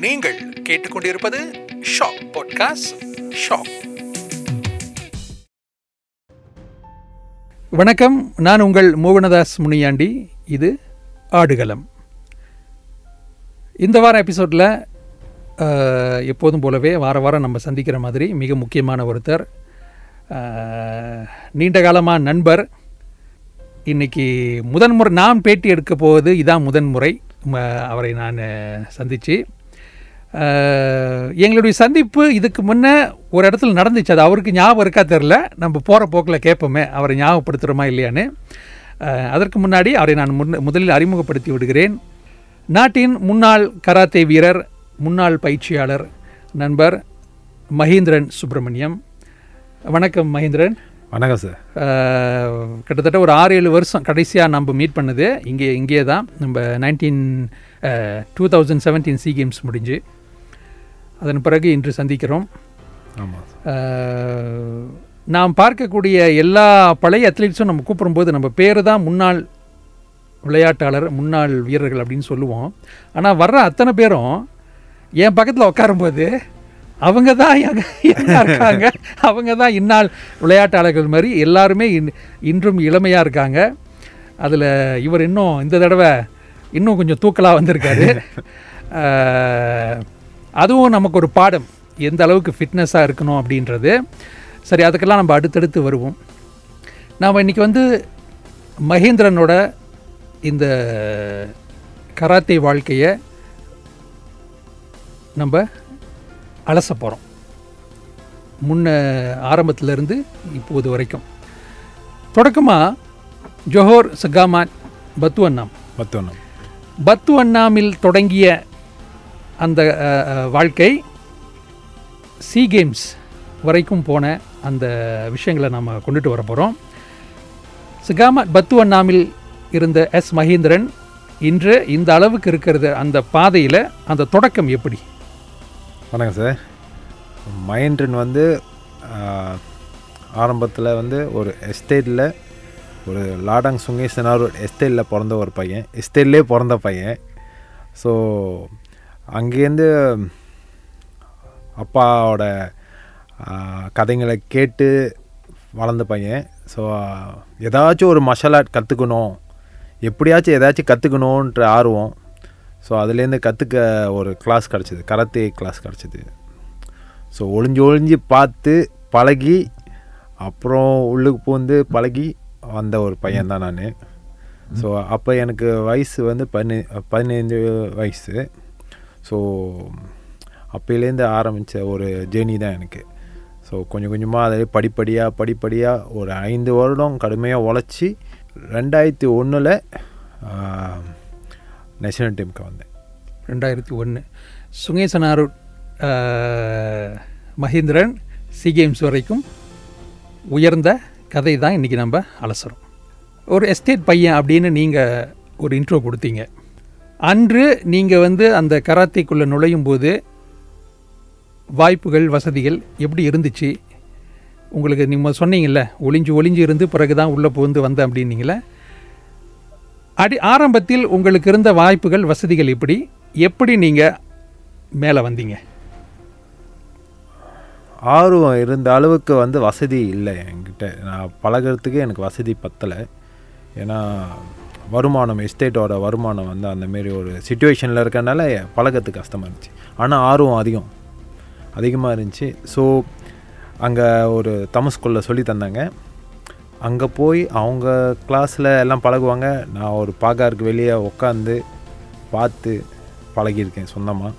நீங்கள் கேட்டுக்கொண்டிருப்பது shock podcast shock. வணக்கம். நான் உங்கள் மோகனதாஸ் முனியாண்டி. இது ஆடுகளம். இந்த வார எபிசோடில் எப்போதும் போலவே வார வாரம் நம்ம சந்திக்கிற மாதிரி மிக முக்கியமான ஒருத்தர் நீண்ட காலமாக நண்பர். இன்னைக்கு முதன்முறை நான் பேட்டி எடுக்க போவது இதான் முதன்முறை. அவரை நான் சந்தித்து எங்களுடைய சந்திப்பு இதுக்கு முன்னே ஒரு இடத்துல நடந்துச்சு. அது அவருக்கு ஞாபகம் இருக்கா தெரில நம்ம போகிற போக்கில் கேட்போமே அவரை ஞாபகப்படுத்துகிறோமா இல்லையான்னு. அதற்கு முன்னாடி அவரை நான் முன் முதலில் அறிமுகப்படுத்தி விடுகிறேன். நாட்டின் முன்னாள் கராத்தே வீரர் முன்னாள் பயிற்சியாளர் நண்பர் மகேந்திரன் சுப்பிரமணியம். வணக்கம் மகேந்திரன். வணக்கம் சார். கிட்டத்தட்ட ஒரு ஆறு ஏழு வருஷம் கடைசியாக நம்ம மீட் பண்ணது. இங்கே இங்கே தான். நம்ம nineteen two thousand seventeen SEA games முடிஞ்சு. அதன் பிறகு இன்று சந்திக்கிறோம். ஆமாம் நாம் பார்க்கக்கூடிய எல்லா பழைய அத்லீட்ஸும் நம்ம கூப்பிடும்போது நம்ம பேர் தான் முன்னாள் விளையாட்டாளர் முன்னாள் வீரர்கள் அப்படின்னு சொல்லுவோம். ஆனால் வர்ற அத்தனை பேரும் என் பக்கத்தில் உட்காரும்போது அவங்க தான் இருக்காங்க? அவங்க தான் இந்நாள் விளையாட்டாளர்கள் மாதிரி எல்லாருமே இன் இன்றும் இளமையாக இருக்காங்க. அதில் இவர் இன்னும் இந்த தடவை இன்னும் கொஞ்சம் தூக்கலாக வந்திருக்காரு. அதுவும் நமக்கு ஒரு பாடம். எந்த அளவுக்கு ஃபிட்னஸாக இருக்கணும் அப்படின்றது. சரி அதுக்கெல்லாம் நம்ம அடுத்தடுத்து வருவோம். நாம் இன்றைக்கி வந்து மகேந்திரனோட இந்த கராத்தே வாழ்க்கையை நம்ம அலச போகிறோம் முன்ன ஆரம்பத்திலிருந்து இப்போது வரைக்கும். தொடக்கமாக ஜொஹோர் சகாமான் பத்து அண்ணாம் பத்தொன்று பத்து அண்ணாமில் தொடங்கிய அந்த வாழ்க்கை சி கேம்ஸ் வரைக்கும் போன அந்த விஷயங்களை நம்ம கொண்டுட்டு வர போகிறோம் சிகாமா பத்து அண்ணாமில் இருந்த எஸ் மகேந்திரன் இன்று இந்த அளவுக்கு இருக்கிறது அந்த பாதையில் அந்த தொடக்கம் எப்படி? வணக்கம் சார். மகேந்திரன் வந்து ஆரம்பத்தில் வந்து ஒரு எஸ்டேட்டில் ஒரு லாடாங் சுங்கேசனார் எஸ்டேட்டில் பிறந்த ஒரு பையன். எஸ்டேட்லேயே பிறந்த பையன். ஸோ அங்கேருந்து அப்பாவோட கதைங்களை கேட்டு வளர்ந்த பையன். ஸோ ஏதாச்சும் ஒரு மசாலா கற்றுக்கணும் எப்படியாச்சும் ஏதாச்சும் கற்றுக்கணுன்ற ஆர்வம். ஸோ அதுலேருந்து கற்றுக்க ஒரு கிளாஸ் கிடச்சிது. கராத்தே கிளாஸ் கிடச்சிது. ஸோ ஒளிஞ்சு ஒளிஞ்சு பார்த்து பழகி அப்புறம் உள்ளுக்கு பூந்து பழகி வந்த ஒரு பையன் தான் நான். ஸோ அப்போ எனக்கு வயசு வந்து பதினை பதினைஞ்சு வயசு. ஸோ அப்போலேருந்து ஆரம்பித்த ஒரு ஜேர்னி தான் எனக்கு. ஸோ கொஞ்சம் கொஞ்சமாக அதிலே படிப்படியாக படிப்படியாக ஒரு ஐந்து வருடம் கடுமையாக உழைச்சி ரெண்டாயிரத்தி ஒன்றில் நேஷனல் டீமுக்கு வந்தேன். ரெண்டாயிரத்தி ஒன்று சுங்கேசனாரு மகேந்திரன் சி கேம்ஸ் வரைக்கும் உயர்ந்த கதை தான் இன்றைக்கி நம்ம அலசுறோம். ஒரு எஸ்டேட் பையன் அப்படின்னு நீங்கள் ஒரு இன்ட்ரோ கொடுத்தீங்க. அன்று நீங்கள் வந்து அந்த கராத்தேக்குள்ளே நுழையும் போது வாய்ப்புகள் வசதிகள் எப்படி இருந்துச்சு? உங்களுக்கு நீங்கள் சொன்னீங்கல்ல ஒளிஞ்சு ஒளிஞ்சு இருந்து பிறகு தான் உள்ளே புகுந்து வந்தேன் அப்படின்னீங்களே அடி ஆரம்பத்தில் உங்களுக்கு இருந்த வாய்ப்புகள் வசதிகள் எப்படி? எப்படி நீங்கள் மேலே வந்தீங்க? ஆர்வம் இருந்த அளவுக்கு வந்து வசதி இல்லை என்கிட்ட. நான் பழகுறதுக்கு எனக்கு வசதி பத்தலை. ஏன்னா வருமானம் எஸ்டேட்டோட வருமானம் வந்து அந்தமாரி ஒரு சுச்சுவேஷனில் இருக்கனால பழகிறதுக்கு கஷ்டமாக இருந்துச்சு. ஆனால் ஆர்வம் அதிகம். அதிகமாக இருந்துச்சு. ஸோ அங்கே ஒரு தமிழ் ஸ்கூலில் சொல்லி தந்தாங்க. அங்கே போய் அவங்க கிளாஸில் எல்லாம் பழகுவாங்க. நான் ஒரு பாகாருக்கு வெளியே உட்காந்து பார்த்து பழகியிருக்கேன் சொந்தமாக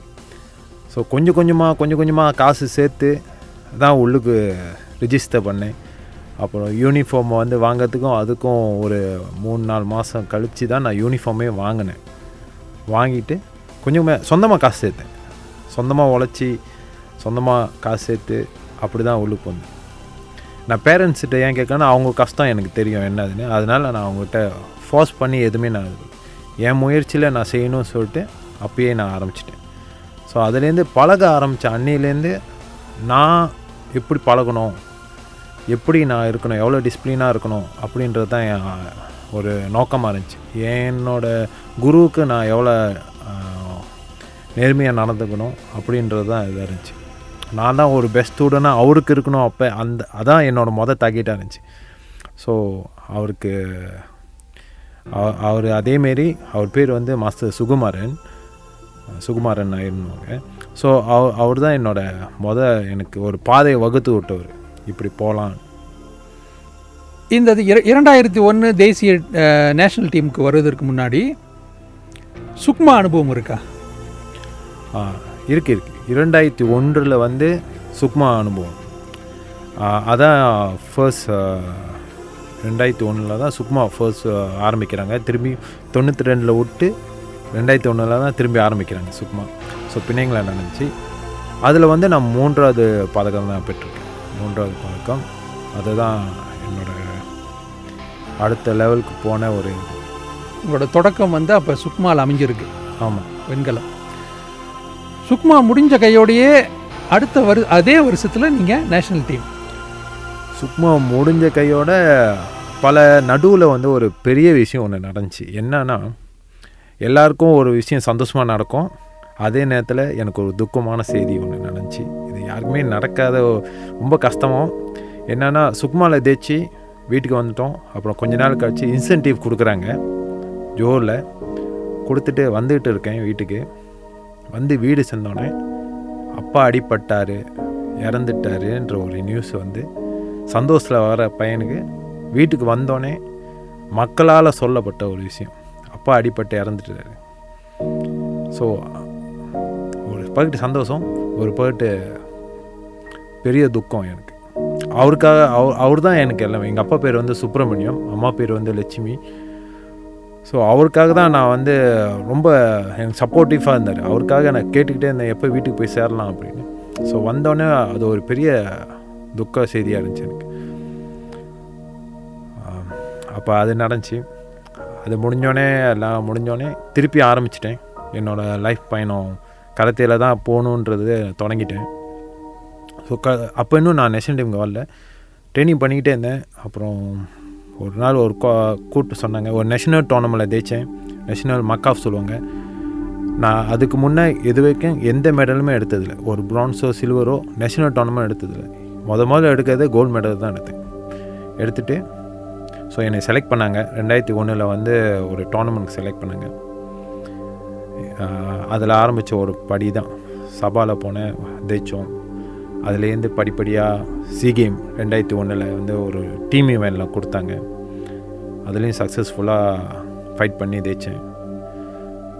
ஸோ கொஞ்சம் கொஞ்சமாக கொஞ்சம் கொஞ்சமாக காசு சேர்த்து தான் உள்ளுக்கு ரிஜிஸ்டர் பண்ணேன். அப்புறம் யூனிஃபார்ம் வந்து வாங்கிறதுக்கும் அதுக்கும் ஒரு மூணு நாலு மாதம் கழித்து தான் நான் யூனிஃபார்மே வாங்கினேன். வாங்கிட்டு கொஞ்சமே சொந்தமாக காசு சேர்த்தேன். சொந்தமாக உழைச்சி சொந்தமாக காசு சேர்த்து அப்படி தான் உள்ளுக்கு வந்தேன். நான் பேரண்ட்ஸ்கிட்ட ஏன் கேட்கறேன்னா அவங்க கஷ்டம் எனக்கு தெரியும் என்னதுன்னு. அதனால் நான் அவங்ககிட்ட ஃபோர்ஸ் பண்ணி எதுவுமே நான் என் முயற்சியில் நான் செய்யணும்னு சொல்லிட்டு அப்பயே நான் ஆரம்பிச்சிட்டேன். ஸோ அதுலேருந்து பழக ஆரம்பித்த அன்னிலேருந்து நான் எப்படி பழகணும் எப்படி நான் இருக்கணும் எவ்வளோ டிசிப்ளினாக இருக்கணும் அப்படின்றது தான் என் ஒரு நோக்கமாக இருந்துச்சு. என்னோட குருவுக்கு நான் எவ்வளோ நேர்மையாக நடந்துக்கணும் அப்படின்றது தான் இதாக இருந்துச்சு. நான் தான் ஒரு பெஸ்ட் ஸ்டூடெண்ட்டாக அவருக்கு இருக்கணும் அப்போ அந்த அதான் என்னோடய மொதல் டார்கெட்டாக இருந்துச்சு. ஸோ அவருக்கு அவ- அவர் அதேமாரி அவர் பேர் வந்து மாஸ்டர் சுகுமாரன் சுகுமாரன் ஆயிருந்தவங்க. ஸோ அவ அவர் தான் என்னோட மொத எனக்கு ஒரு பாதையை வகுத்து விட்டவர். இப்படி போகலாம் இந்த இரண்டாயிரத்தி ஒன்று தேசிய நேஷனல் டீமுக்கு வருவதற்கு முன்னாடி சுக்மா அனுபவம் இருக்கா? ஆ, இருக்கு இருக்கு. இரண்டாயிரத்தி ஒன்றில் வந்து சுக்மா அனுபவம். அதான் ஃபர்ஸ்ட் ரெண்டாயிரத்தி ஒன்றில் தான் சுக்மா ஃபர்ஸ்ட் ஆரம்பிக்கிறாங்க. திரும்பி தொண்ணூற்றி ரெண்டில் விட்டு ரெண்டாயிரத்தி ஒன்றில் தான் திரும்பி ஆரம்பிக்கிறாங்க சுக்மா. ஸோ பிணைங்களை நடந்துச்சு? அதில் வந்து நான் மூன்றாவது பதக்கம் தான் பெற்றிருக்கேன். மூன்றாவது பதக்கம் அதுதான் என்னோட அடுத்த லெவலுக்கு போன ஒரு உங்களோட தொடக்கம் வந்து அப்போ சுக்மாவில் அமைஞ்சிருக்கு. ஆமாம். வெண்கலம். சுக்மா முடிஞ்ச கையோடையே அடுத்த வரு அதே வருஷத்தில் நீங்கள் நேஷ்னல் டீம் சுக்மா முடிஞ்ச கையோட பல நடுவில் வந்து ஒரு பெரிய விஷயம் ஒன்று நடந்துச்சு. என்னன்னா எல்லாருக்கும் ஒரு விஷயம் சந்தோஷமாக நடக்கும். அதே நேரத்தில் எனக்கு ஒரு துக்கமான செய்தி ஒன்று நடந்துச்சு. இது யாருக்குமே நடக்காத ரொம்ப கஷ்டமும் என்னன்னா சுக்மாவில் தேய்ச்சி வீட்டுக்கு வந்துட்டோம். அப்புறம் கொஞ்ச நாள் கழித்து இன்சென்டிவ் கொடுக்குறாங்க. ஜோரில் கொடுத்துட்டு வந்துக்கிட்டு இருக்கேன் வீட்டுக்கு. வந்து வீடு சேர்ந்தோடனே அப்பா அடிப்பட்டார் இறந்துட்டாருன்ற ஒரு நியூஸ் வந்து சந்தோஷத்தில் வர பையனுக்கு வீட்டுக்கு வந்தோடனே மக்களால் சொல்லப்பட்ட ஒரு விஷயம். அப்பா அடிப்பட்டு இறந்துட்டாரு. ஸோ ஒரு பகுட்டு சந்தோஷம் ஒரு பகுட்டு பெரிய துக்கம் எனக்கு. அவருக்காக அவர் அவர் தான் எனக்கு எல்லாமே. எங்கள் அப்பா பேர் வந்து சுப்பிரமணியம் அம்மா பேர் வந்து லட்சுமி. ஸோ அவருக்காக தான் நான் வந்து ரொம்ப எனக்கு சப்போர்ட்டிவாக இருந்தார். அவருக்காக நான் கேட்டுக்கிட்டே இருந்தேன் எப்போ வீட்டுக்கு போய் சேரலாம் அப்படின்னு. ஸோ வந்தோடனே அது ஒரு பெரிய துக்க செய்தியாக இருந்துச்சு எனக்கு. அப்போ அது நடந்துச்சு. அது முடிஞ்சோடனே எல்லாம் முடிஞ்சோடனே திருப்பி ஆரம்பிச்சிட்டேன். என்னோடய லைஃப் பயணம் கரத்தையில் தான் போகணுன்றது தொடங்கிட்டேன். ஸோ க அப்போ இன்னும் நான் நேஷனல் டீமுக்கு வரல. ட்ரைனிங் பண்ணிக்கிட்டே இருந்தேன். அப்புறம் ஒரு நாள் ஒரு கோ- கூட்டு சொன்னாங்க. ஒரு நேஷனல் டோர்னமெண்ட்டில் ஜெயித்தேன் நேஷனல் மக்காஃப் சொல்லுவாங்க. நான் அதுக்கு முன்னே இது வரைக்கும் எந்த மெடலுமே எடுத்ததில்லை. ஒரு ப்ரான்ஸோ சில்வரோ நேஷனல் டோர்னமெண்ட் எடுத்ததில்லை. முத முதல்ல எடுக்கிறதே கோல்டு மெடல் தான் எடுத்தேன். எடுத்துட்டு ஸோ என்னை செலக்ட் பண்ணாங்க. ரெண்டாயிரத்தி ஒன்றில் வந்து ஒரு டோர்னமெண்ட்க்கு செலக்ட் பண்ணாங்க. அதில் ஆரம்பித்த ஒரு படி தான் சபாவில் போனேன் ஜெயித்தோம் அதுலேருந்து படிப்படியாக சி கேம் ரெண்டாயிரத்தி ஒன்றில் வந்து ஒரு டீம் இவெண்ட்டில் கொடுத்தாங்க. அதுலேயும் சக்ஸஸ்ஃபுல்லாக ஃபைட் பண்ணி ஜெயித்தேன்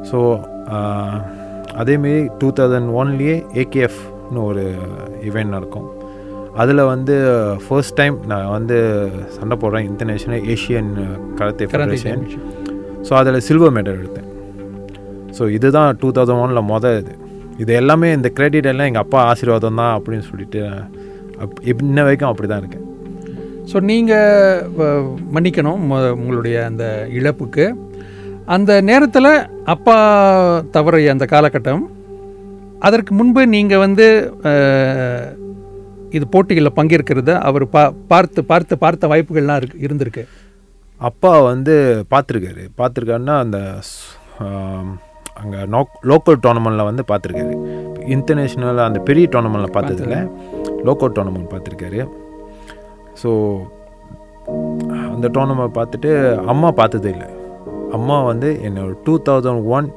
ஸோ அதேமாரி டூ தௌசண்ட் ஒன்லேயே ஏகேஎஃப்னு ஒரு இவெண்ட் நடக்கும். அதில் வந்து ஃபர்ஸ்ட் டைம் நான் வந்து சண்டை போடுறேன் international Asian karate karate federation. So அதில் சில்வர் மெடல் எடுத்தேன். ஸோ இதுதான் டூ தௌசண்ட் ஒனில் மொதல் இது. இது எல்லாமே இந்த கிரெடிட் எல்லாம் எங்கள் அப்பா ஆசீர்வாதம் தான் அப்படின்னு சொல்லிட்டு அப் இன்ன வரைக்கும் அப்படி தான் இருக்கேன் ஸோ நீங்கள் மன்னிக்கணும் உங்களுடைய அந்த இழப்புக்கு. அந்த நேரத்தில் அப்பா தவறிய அந்த காலகட்டம் அதற்கு முன்பு நீங்கள் வந்து இது போட்டிகளில் பங்கேற்கிறத அவர் பா பார்த்து பார்த்து பார்த்த வாய்ப்புகள்லாம் இருக்கு இருந்திருக்கு. அப்பா வந்து பார்த்துருக்காரு. பார்த்துருக்காருன்னா அந்த அங்கே நோக் லோக்கல் டோர்னமெண்ட்டில் வந்து பார்த்துருக்காரு இன்டர்நேஷ்னல் அந்த பெரிய டோர்னமெண்ட்டில் பார்த்ததில்ல லோக்கல் டோர்னமெண்ட் பார்த்துருக்காரு ஸோ அந்த டோர்னமெண்ட் பார்த்துட்டு அம்மா பார்த்ததே இல்லை. அம்மா வந்து என்னோட two thousand one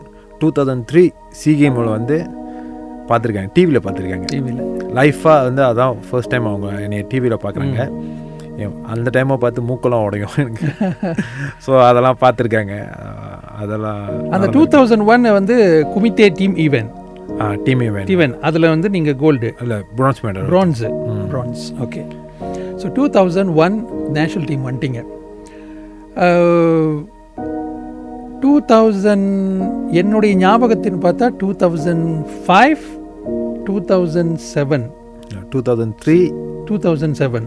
two thousand three SEA கேமில் வந்து பார்த்துருக்காங்க. டிவியில் பார்த்துருக்காங்க. டிவியில் லைஃபாக வந்து அதான் ஃபர்ஸ்ட் டைம் அவங்க என்னை டிவியில் பார்க்குறாங்க. அந்த டைமை பார்த்து மூக்கெல்லாம் உடையும் எனக்கு. ஸோ அதெல்லாம் பார்த்துருக்காங்க. அதெல்லாம் அந்த டூ தௌசண்ட் ஒன் வந்து kumite team event team event event அதில் வந்து நீங்கள் கோல்டு இல்லை bronze medal bronze bronze okay so two thousand one national team வந்துட்டீங்க. டூ தௌசண்ட் என்னுடைய ஞாபகத்தின் பார்த்தா two thousand five two thousand seven two thousand three two thousand seven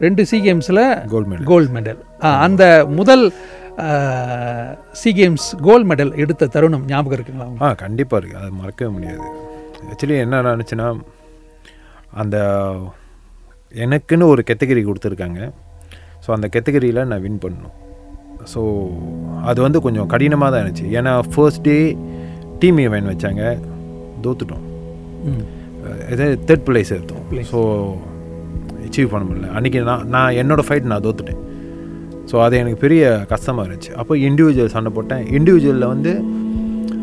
ரெண்டு C கேம்ஸில் கோல்டு மெடல் கோல்டு மெடல் அந்த முதல் C games gold medal எடுத்த தருணம் ஞாபகம் இருக்குங்களா? ஆ கண்டிப்பாக இருக்குது அது மறக்கவே முடியாது. ஆக்சுவலி என்ன நினச்சுன்னா அந்த எனக்குன்னு ஒரு கேட்டகரி கொடுத்துருக்காங்க. ஸோ அந்த கேட்டகரியில் நான் வின் பண்ணணும். ஸோ அது வந்து கொஞ்சம் கடினமாக தான் இருந்துச்சு. ஏன்னா ஃபர்ஸ்ட் டே டீம் ஈவெண்ட் வச்சாங்க. தோத்துட்டோம். இதே தேர்ட் பிளேஸ் எடுத்தோம். ஸோ அச்சீவ் பண்ண முடியல. அன்றைக்கி நான் நான் என்னோடய ஃபைட் நான் தோத்துட்டேன். ஸோ அது எனக்கு பெரிய கஷ்டமாக இருந்துச்சு. அப்போ இண்டிவிஜுவல் சண்டை போட்டேன். இண்டிவிஜுவலில் வந்து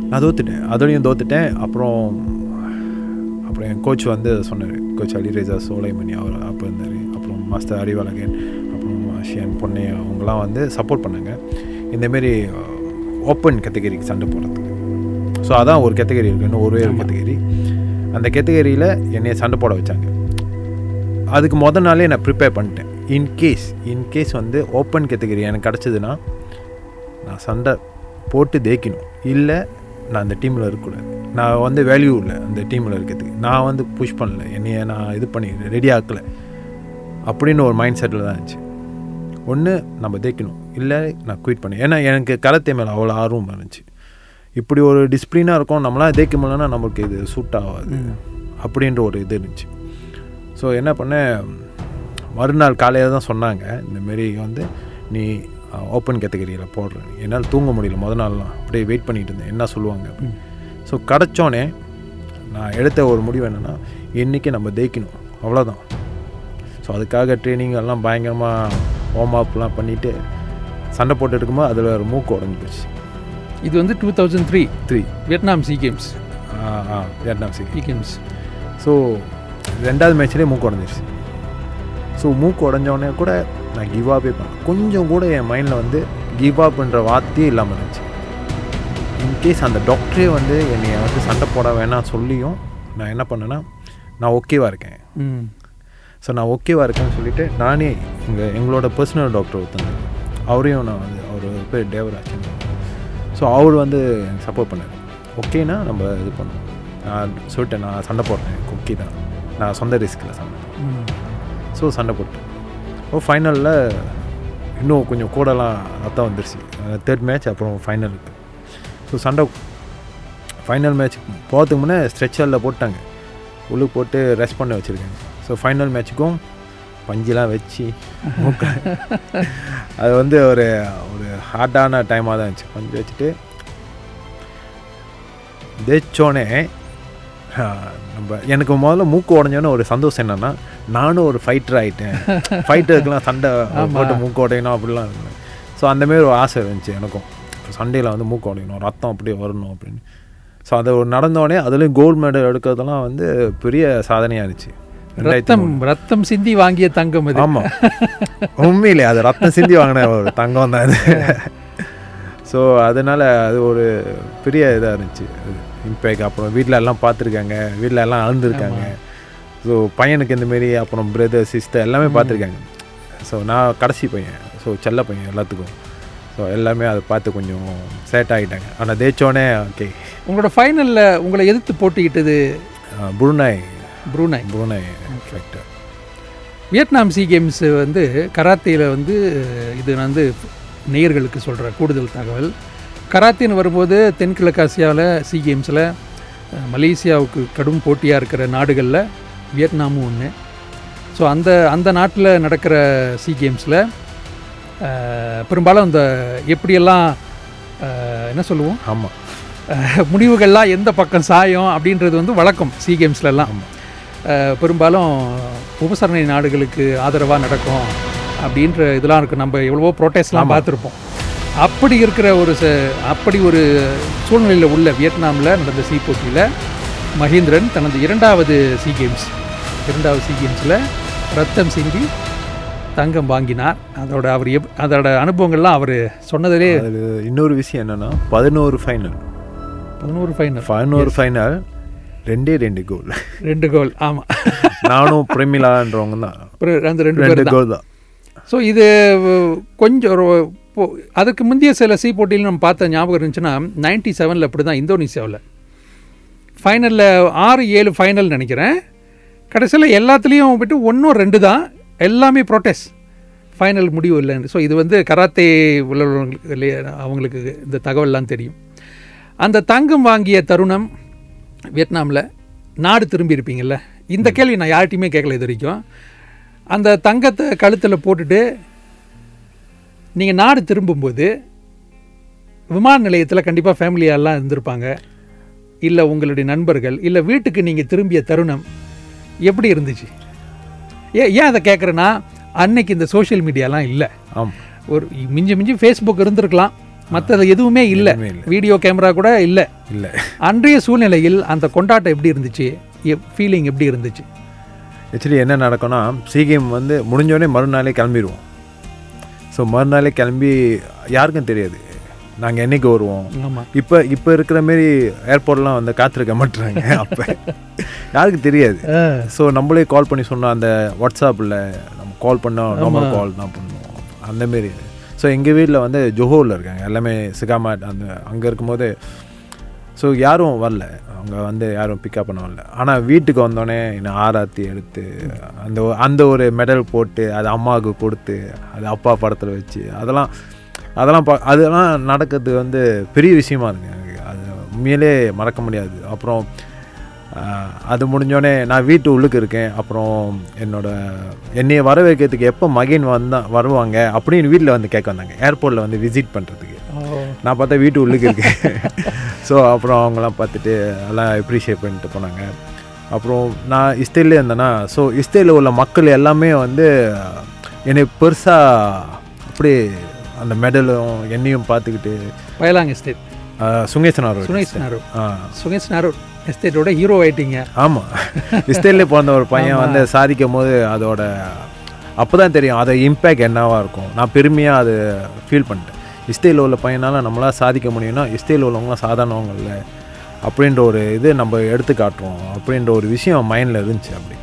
நான் தோத்துட்டேன். அதோடையும் தோத்துட்டேன். அப்புறம் அப்புறம் என் கோச் வந்து சொன்னார். கோச் அலிரேஜா சோலைமணி அவர் அப்போ இருந்தார். அப்புறம் மாஸ்டர் அறிவாளகன் அப்புறம் ஷியன் பொன்னை அவங்களாம் வந்து சப்போர்ட் பண்ணாங்க. இந்தமாரி ஓப்பன் கேட்டகரிக்கு சண்டை போடுறதுக்கு. ஸோ அதான் ஒரு கேட்டகரி இருக்குது இன்னும் ஒரே ஒரு கேட்டகரி அந்த கேட்டகரியில் என்னைய சண்டை போட வச்சாங்க. அதுக்கு முத நாளே நான் ப்ரிப்பேர் பண்ணிட்டேன். இன்கேஸ் இன்கேஸ் வந்து ஓப்பன் கேட்டகரி எனக்கு கிடச்சிதுன்னா நான் சண்டை போட்டு தேய்க்கணும் இல்லை நான் அந்த டீமில் இருக்கக்கூடாது. நான் வந்து வேல்யூ இல்லை அந்த டீமில் இருக்கிறதுக்கு. நான் வந்து புஷ் பண்ணல. என்னைய நான் இது பண்ணி ரெடி ஆக்கலை. அப்படின்னு ஒரு மைண்ட் செட்டில் தான் இருந்துச்சு. ஒன்று நம்ம தேய்க்கணும் இல்லை நான் குயிட் பண்ணி ஏன்னா எனக்கு கராத்தே மேலே அவ்வளோ ஆர்வம் இருந்துச்சு. இப்படி ஒரு டிசிப்ளினாக இருக்கும். நம்மளாம் தேய்க்க முடியலன்னா நமக்கு இது சூட் ஆகாது. அப்படின்ற ஒரு இது இருந்துச்சு. ஸோ என்ன பண்ணேன்? மறுநாள் காலையில் தான் சொன்னாங்க இந்தமாரி வந்து நீ ஓப்பன் கேட்டகரியில் போடுற. என்னால் தூங்க முடியல முத நாள்லாம். அப்படியே வெயிட் பண்ணிட்டு இருந்தேன். என்ன சொல்லுவாங்க அப்படின்னு. ஸோ கிடச்சோன்னே நான் எடுத்த ஒரு முடிவு என்னென்னா இன்றைக்கி நம்ம தேய்க்கணும் அவ்வளோதான் ஸோ அதுக்காக ட்ரைனிங் எல்லாம் பயங்கரமாக வார்ம் அப்லாம் பண்ணிவிட்டு சண்டை போட்டு இருக்கும்போது அதில் ஒரு மூக்கு உடஞ்சி போச்சு. இது வந்து two thousand three three Vietnam SEA games ah ah Vietnam SEA games so ரெண்டாவது மேட்ச்லேயே மூக்கு உடஞ்சிருச்சு. ஸோ மூக்கு உடஞ்சோடனே கூட நான் கிவ் அப்பே பண்ணேன் கொஞ்சம் கூட என் மைண்டில் வந்து கிவ் அப்ன்ற வார்த்தையே இல்லாமல் இருந்துச்சு. இன்கேஸ் அந்த டாக்டரே வந்து என்னை வந்து சண்டை போட வேணாம் சொல்லியும் நான் என்ன பண்ணேன்னா நான் ஓகேவாக இருக்கேன். ஸோ நான் ஓகேவாக இருக்கேன்னு சொல்லிவிட்டு நானே இங்கே எங்களோட பர்சனல் டாக்டர் ஒருத்தங்க அவரையும் நான் வந்து அவர் பேர் தேவராஜன். ஸோ அவர் வந்து எனக்கு சப்போர்ட் பண்ணார். ஓகேனா நம்ம இது பண்ணோம் நான் சொல்லிட்டேன் நான் சண்டை போடுறேன் ஓகே தான். நான் சொந்த ரிஸ்கில் சண்டை ஸோ சண்டை போட்டு. ஓ ஃபைனலில் இன்னும் கொஞ்சம் கூடலாம் ரத்தம் வந்துருச்சு. தேர்ட் மேட்ச் அப்புறம் ஃபைனலுக்கு ஸோ சண்டை ஃபைனல் மேட்ச் போகிறதுக்கு முன்னே ஸ்ட்ரெச்சரில் போட்டாங்க. உள்ளுக்கு போட்டு ரெஸ்ட் பண்ண வச்சுருக்காங்க. ஸோ ஃபைனல் மேட்ச்சுக்கும் பஞ்செலாம் வச்சு அது வந்து ஒரு ஒரு ஹார்டான டைமாக தான் இருந்துச்சு. பஞ்சு வச்சுட்டு தேய்ச்சோனே நம்ம எனக்கு முதல்ல மூக்கு உடஞ்சோன்னே ஒரு சந்தோஷம் என்னன்னா நானும் ஒரு ஃபைட்டர் ஆகிட்டேன் ஃபைட்டருக்குலாம் சண்டை போட்டு மூக்கு உடையணும் அப்படிலாம் இருந்தேன் ஸோ அந்தமாரி ஒரு ஆசை இருந்துச்சு எனக்கும். சண்டையில் வந்து மூக்கு உடையணும் ரத்தம் அப்படியே வரணும் அப்படின்னு. ஸோ அது நடந்தோடனே அதுலேயும் கோல்டு மெடல் எடுக்கிறதெல்லாம் வந்து பெரிய சாதனையாக இருந்துச்சு. ரத்தம் ரத்தம் சிந்தி வாங்கிய தங்கம் இது ஆமாம் உண்மையிலே அது ரத்தம் சிந்தி வாங்கின ஒரு தங்கம் தான் அது. ஸோ அதனால் அது ஒரு பெரிய இதாக இருந்துச்சு. இம்பேக்ட் அப்புறம் வீட்டில் எல்லாம் பார்த்துருக்காங்க. வீட்டில் எல்லாம் அழுந்துருக்காங்க ஸோ பையனுக்கு இந்தமாரி அப்புறம் பிரதர் சிஸ்டர் எல்லாமே பார்த்துருக்காங்க. ஸோ நான் கடைசி பையன். ஸோ செல்ல பையன் எல்லாத்துக்கும். ஸோ எல்லாமே அதை பார்த்து கொஞ்சம் சேட் ஆகிட்டாங்க. ஆனால் தேய்ச்சோடனே ஓகே உங்களோட ஃபைனலில் உங்களை எதிர்த்து போட்டிக்கிட்டது Brunei Brunei Brunei factor Vietnam SEA games வந்து கராத்தேயில் வந்து இது நான் வந்து நேயர்களுக்கு சொல்கிற கூடுதல் தகவல். கராத்தேன்னு வரும்போது தென்கிழக்காசியாவில் சி கேம்ஸில் மலேசியாவுக்கு கடும் போட்டியாக இருக்கிற நாடுகளில் வியட்நாமும் ஒன்று ஸோ அந்த அந்த நாட்டில் நடக்கிற சி கேம்ஸில் பெரும்பாலும் அந்த எப்படியெல்லாம் என்ன சொல்லுவோம்? ஆமாம் முடிவுகள்லாம் எந்த பக்கம் சாயும் அப்படின்றது வந்து வழக்கம் சி கேம்ஸ்லலாம். பெரும்பாலும் உபசரணை நாடுகளுக்கு ஆதரவாக நடக்கும் அப்படின்ற இதெல்லாம் இருக்குது நம்ம எவ்வளவோ ப்ரோட்டஸ்ட்லாம் பார்த்துருப்போம். அப்படி இருக்கிற ஒரு ச அப்படி ஒரு சூழ்நிலையில் உள்ள வியட்நாமில் நடந்த சி போட்டியில் மகேந்திரன் தனது இரண்டாவது சி கேம்ஸ் இரண்டாவது சி கேம்ஸில் ரத்தம் சிந்தி தங்கம் வாங்கினார். அதோட அவர் எப் அதோட அனுபவங்கள்லாம் அவர் சொன்னதிலே இன்னொரு விஷயம் என்னன்னா பதினோரு ஃபைனல் பதினோரு ஃபைனல் பதினோரு ஃபைனல் ரெண்டே ரெண்டு கோல் ரெண்டு கோல் ஆமாம் நானும் பிரமிளான்றவங்க தான் அந்த ரெண்டு கோல் தான். ஸோ இது கொஞ்சம் ஒரு இப்போ அதுக்கு முந்தைய சில சி போட்டியில் நம்ம பார்த்த ஞாபகம் இருந்துச்சுன்னா நைன்டி செவனில் அப்படி தான் இந்தோனேசியாவில் ஃபைனலில் ஆறு ஏழு ஃபைனல் நினைக்கிறேன். கடைசியில் எல்லாத்துலேயும் விட்டு ஒன்றும் ரெண்டு தான். எல்லாமே ப்ரோட்டஸ்ட் ஃபைனல் முடிவு இல்லைன்னு. ஸோ இது வந்து கராத்தே உள்ளவங்களுக்கு இல்லையா, அவங்களுக்கு இந்த தகவல்லாம் தெரியும். அந்த தங்கம் வாங்கிய தருணம் வியட்நாமில் நாடு திரும்பி இருப்பீங்கள்ல இந்த கேள்வி நான் யார்கிட்டையுமே கேட்கல இது வரைக்கும். அந்த தங்கத்தை கழுத்தில் போட்டுட்டு நீங்கள் நாடு திரும்பும்போது விமான நிலையத்தில் கண்டிப்பாக ஃபேமிலியெல்லாம் இருந்திருப்பாங்க. இல்லை உங்களுடைய நண்பர்கள் இல்லை வீட்டுக்கு நீங்கள் திரும்பிய தருணம் எப்படி இருந்துச்சு? ஏ ஏன் அதை கேட்குறேன்னா அன்னைக்கு இந்த சோஷியல் மீடியாலாம் இல்லை. ஒரு மிஞ்சி மிஞ்சி ஃபேஸ்புக் இருந்திருக்கலாம். மற்றது எதுவுமே இல்லை. வீடியோ கேமரா கூட இல்லை. இல்லை. அன்றைய சூழ்நிலையில் அந்த கொண்டாட்டம் எப்படி இருந்துச்சு? ஃபீலிங் எப்படி இருந்துச்சு? ஆக்சுவலி என்ன நடக்கும்னா சீக்கிரம் வந்து முடிஞ்சோடனே மறுநாளே கிளம்பிடுவோம் ஸோ மறுநாளே கிளம்பி யாருக்கும் தெரியாது. நாங்கள் என்னைக்கு வருவோம்? ஆமாம் இப்போ இப்போ இருக்கிற மாரி ஏர்போர்ட்லாம் வந்து காத்திருக்க மாட்டுறாங்க அப்போ. யாருக்கும் தெரியாது. ஸோ நம்மளே கால் பண்ணி சொன்னோம் அந்த வாட்ஸ்அப்பில் நம்ம கால் பண்ணோம் நார்மல் கால் தான் பண்ணுவோம். அந்த மாரி. ஸோ எங்கள் வீட்டில் வந்து ஜொஹோரில் இருக்காங்க. எல்லாமே சிகாமாட் அந்த அங்கே இருக்கும்போது. ஸோ யாரும் வரல. அங்கே வந்து யாரும் பிக்கப் பண்ண வரல ஆனால் வீட்டுக்கு வந்தோடனே என்ன ஆராத்தி எடுத்து அந்த அந்த ஒரு மெடல் போட்டு அது அம்மாவுக்கு கொடுத்து அது அப்பா படத்தில் வச்சு அதெல்லாம் அதெல்லாம் பா அதெல்லாம் நடக்கிறது வந்து பெரிய விஷயமா இருக்குது எனக்கு. அது உண்மையிலே மறக்க முடியாது. அப்புறம் அது முடிஞ்சோடனே நான் வீட்டு உள்ளுக்கு இருக்கேன். அப்புறம் என்னோட என்னையை வர வைக்கிறதுக்கு எப்போ மகின் வந்தா வருவாங்க அப்படின்னு வீட்டில் வந்து கேட்க வந்தாங்க. ஏர்போர்ட்டில் வந்து விசிட் பண்ணுறதுக்கு நான் பார்த்தா வீட்டு உள்ளுக்கு இருக்கேன் ஸோ அப்புறம் அவங்களாம் பார்த்துட்டு எல்லாம் அப்ரிஷியேட் பண்ணிட்டு போனாங்க. அப்புறம் நான் இஸ்தேலே இருந்தேன்னா ஸோ இஸ்தேலில் உள்ள மக்கள் எல்லாமே வந்து என்னை பெருசாக அப்படியே அந்த மெடலும் என்னையும் பார்த்துக்கிட்டு பயலாங் எஸ்டேட் சுங்கேசனார் சுனேஷ் நாரு ஆ. சுனேஷ் நாரு எஸ்டேட்டோட ஹீரோ ஆயிட்டீங்க. ஆமாம் இஸ்தேலே பிறந்த ஒரு பையன் வந்து சாதிக்கும் போது அதோட அப்போ தான் தெரியும் அதோட இம்பேக்ட் என்னவா இருக்கும். நான் பெருமையாக அது ஃபீல் பண்ணிட்டேன். இஸ்தேல உள்ள பையனால நம்மளால் சாதிக்க முடியும்னா இஸ்தேல உள்ளவங்களாம் சாதாரணவங்க இல்லை. அப்படின்ற ஒரு இது நம்ம எடுத்து காட்டுறோம். அப்படின்ற ஒரு விஷயம் மைண்டில் இருந்துச்சு அப்படி.